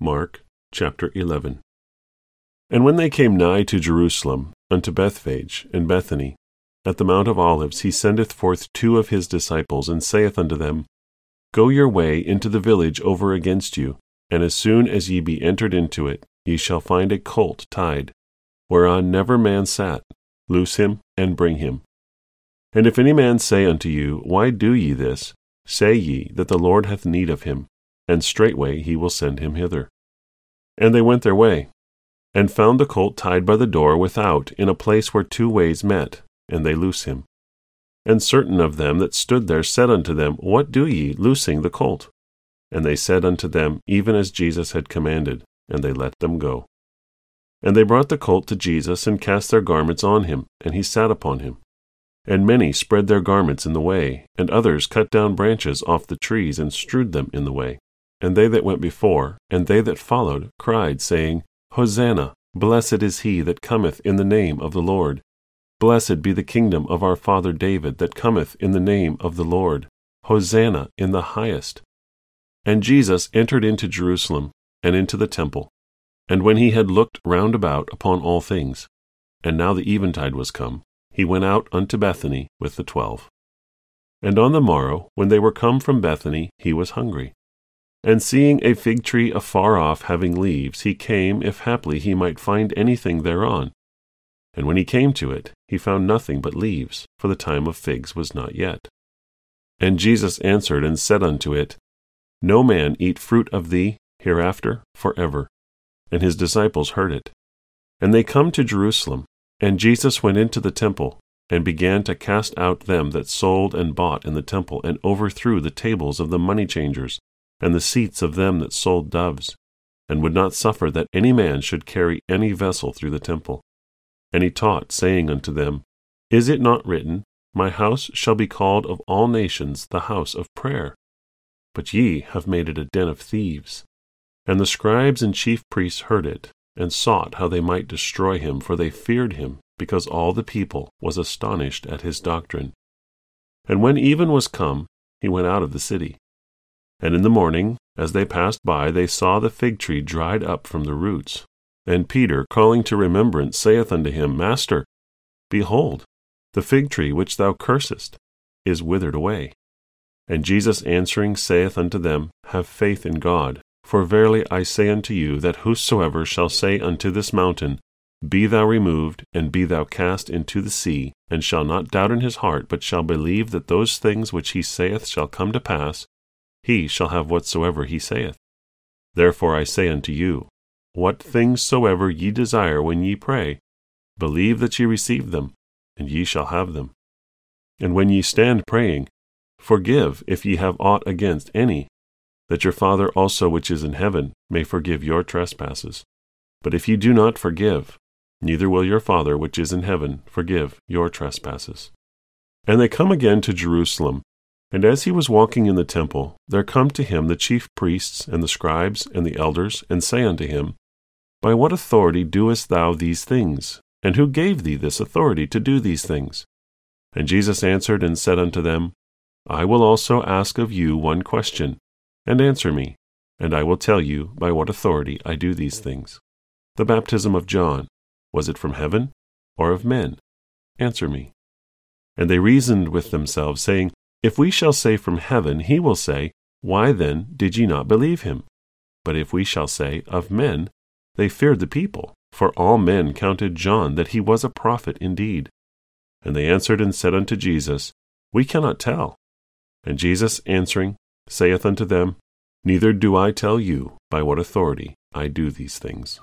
Mark chapter 11. And when they came nigh to Jerusalem, unto Bethphage and Bethany, at the Mount of Olives, he sendeth forth two of his disciples, and saith unto them, Go your way into the village over against you, and as soon as ye be entered into it, ye shall find a colt tied, whereon never man sat. Loose him, and bring him. And if any man say unto you, Why do ye this? Say ye that the Lord hath need of him and straightway he will send him hither. And they went their way, and found the colt tied by the door without, in a place where two ways met, and they loose him. And certain of them that stood there said unto them, What do ye, loosing the colt? And they said unto them, Even as Jesus had commanded, and they let them go. And they brought the colt to Jesus, and cast their garments on him, and he sat upon him. And many spread their garments in the way, and others cut down branches off the trees, and strewed them in the way. And they that went before, and they that followed, cried, saying, Hosanna! Blessed is he that cometh in the name of the Lord. Blessed be the kingdom of our father David that cometh in the name of the Lord. Hosanna in the highest. And Jesus entered into Jerusalem, and into the temple. And when he had looked round about upon all things, and now the eventide was come, he went out unto Bethany with the twelve. And on the morrow, when they were come from Bethany, he was hungry. And seeing a fig tree afar off having leaves, he came, if haply he might find anything thereon. And when he came to it, he found nothing but leaves, for the time of figs was not yet. And Jesus answered and said unto it, No man eat fruit of thee hereafter for ever. And his disciples heard it. And they come to Jerusalem, and Jesus went into the temple, and began to cast out them that sold and bought in the temple, and overthrew the tables of the money changers and the seats of them that sold doves, and would not suffer that any man should carry any vessel through the temple. And he taught, saying unto them, Is it not written, My house shall be called of all nations the house of prayer? But ye have made it a den of thieves. And the scribes and chief priests heard it, and sought how they might destroy him, for they feared him, because all the people was astonished at his doctrine. And when even was come, he went out of the city. And in the morning, as they passed by, they saw the fig tree dried up from the roots. And Peter, calling to remembrance, saith unto him, Master, behold, the fig tree which thou cursest is withered away. And Jesus answering saith unto them, Have faith in God. For verily I say unto you, that whosoever shall say unto this mountain, Be thou removed, and be thou cast into the sea, and shall not doubt in his heart, but shall believe that those things which he saith shall come to pass, he shall have whatsoever he saith. Therefore I say unto you, what things soever ye desire when ye pray, believe that ye receive them, and ye shall have them. And when ye stand praying, forgive if ye have aught against any, that your Father also which is in heaven may forgive your trespasses. But if ye do not forgive, neither will your Father which is in heaven forgive your trespasses. And they come again to Jerusalem, and as he was walking in the temple, there come to him the chief priests and the scribes and the elders, and say unto him, By what authority doest thou these things? And who gave thee this authority to do these things? And Jesus answered and said unto them, I will also ask of you one question, and answer me, and I will tell you by what authority I do these things. The baptism of John, was it from heaven or of men? Answer me. And they reasoned with themselves, saying, if we shall say from heaven, he will say, Why then did ye not believe him? But if we shall say, Of men, they feared the people, for all men counted John that he was a prophet indeed. And they answered and said unto Jesus, We cannot tell. And Jesus answering saith unto them, Neither do I tell you by what authority I do these things.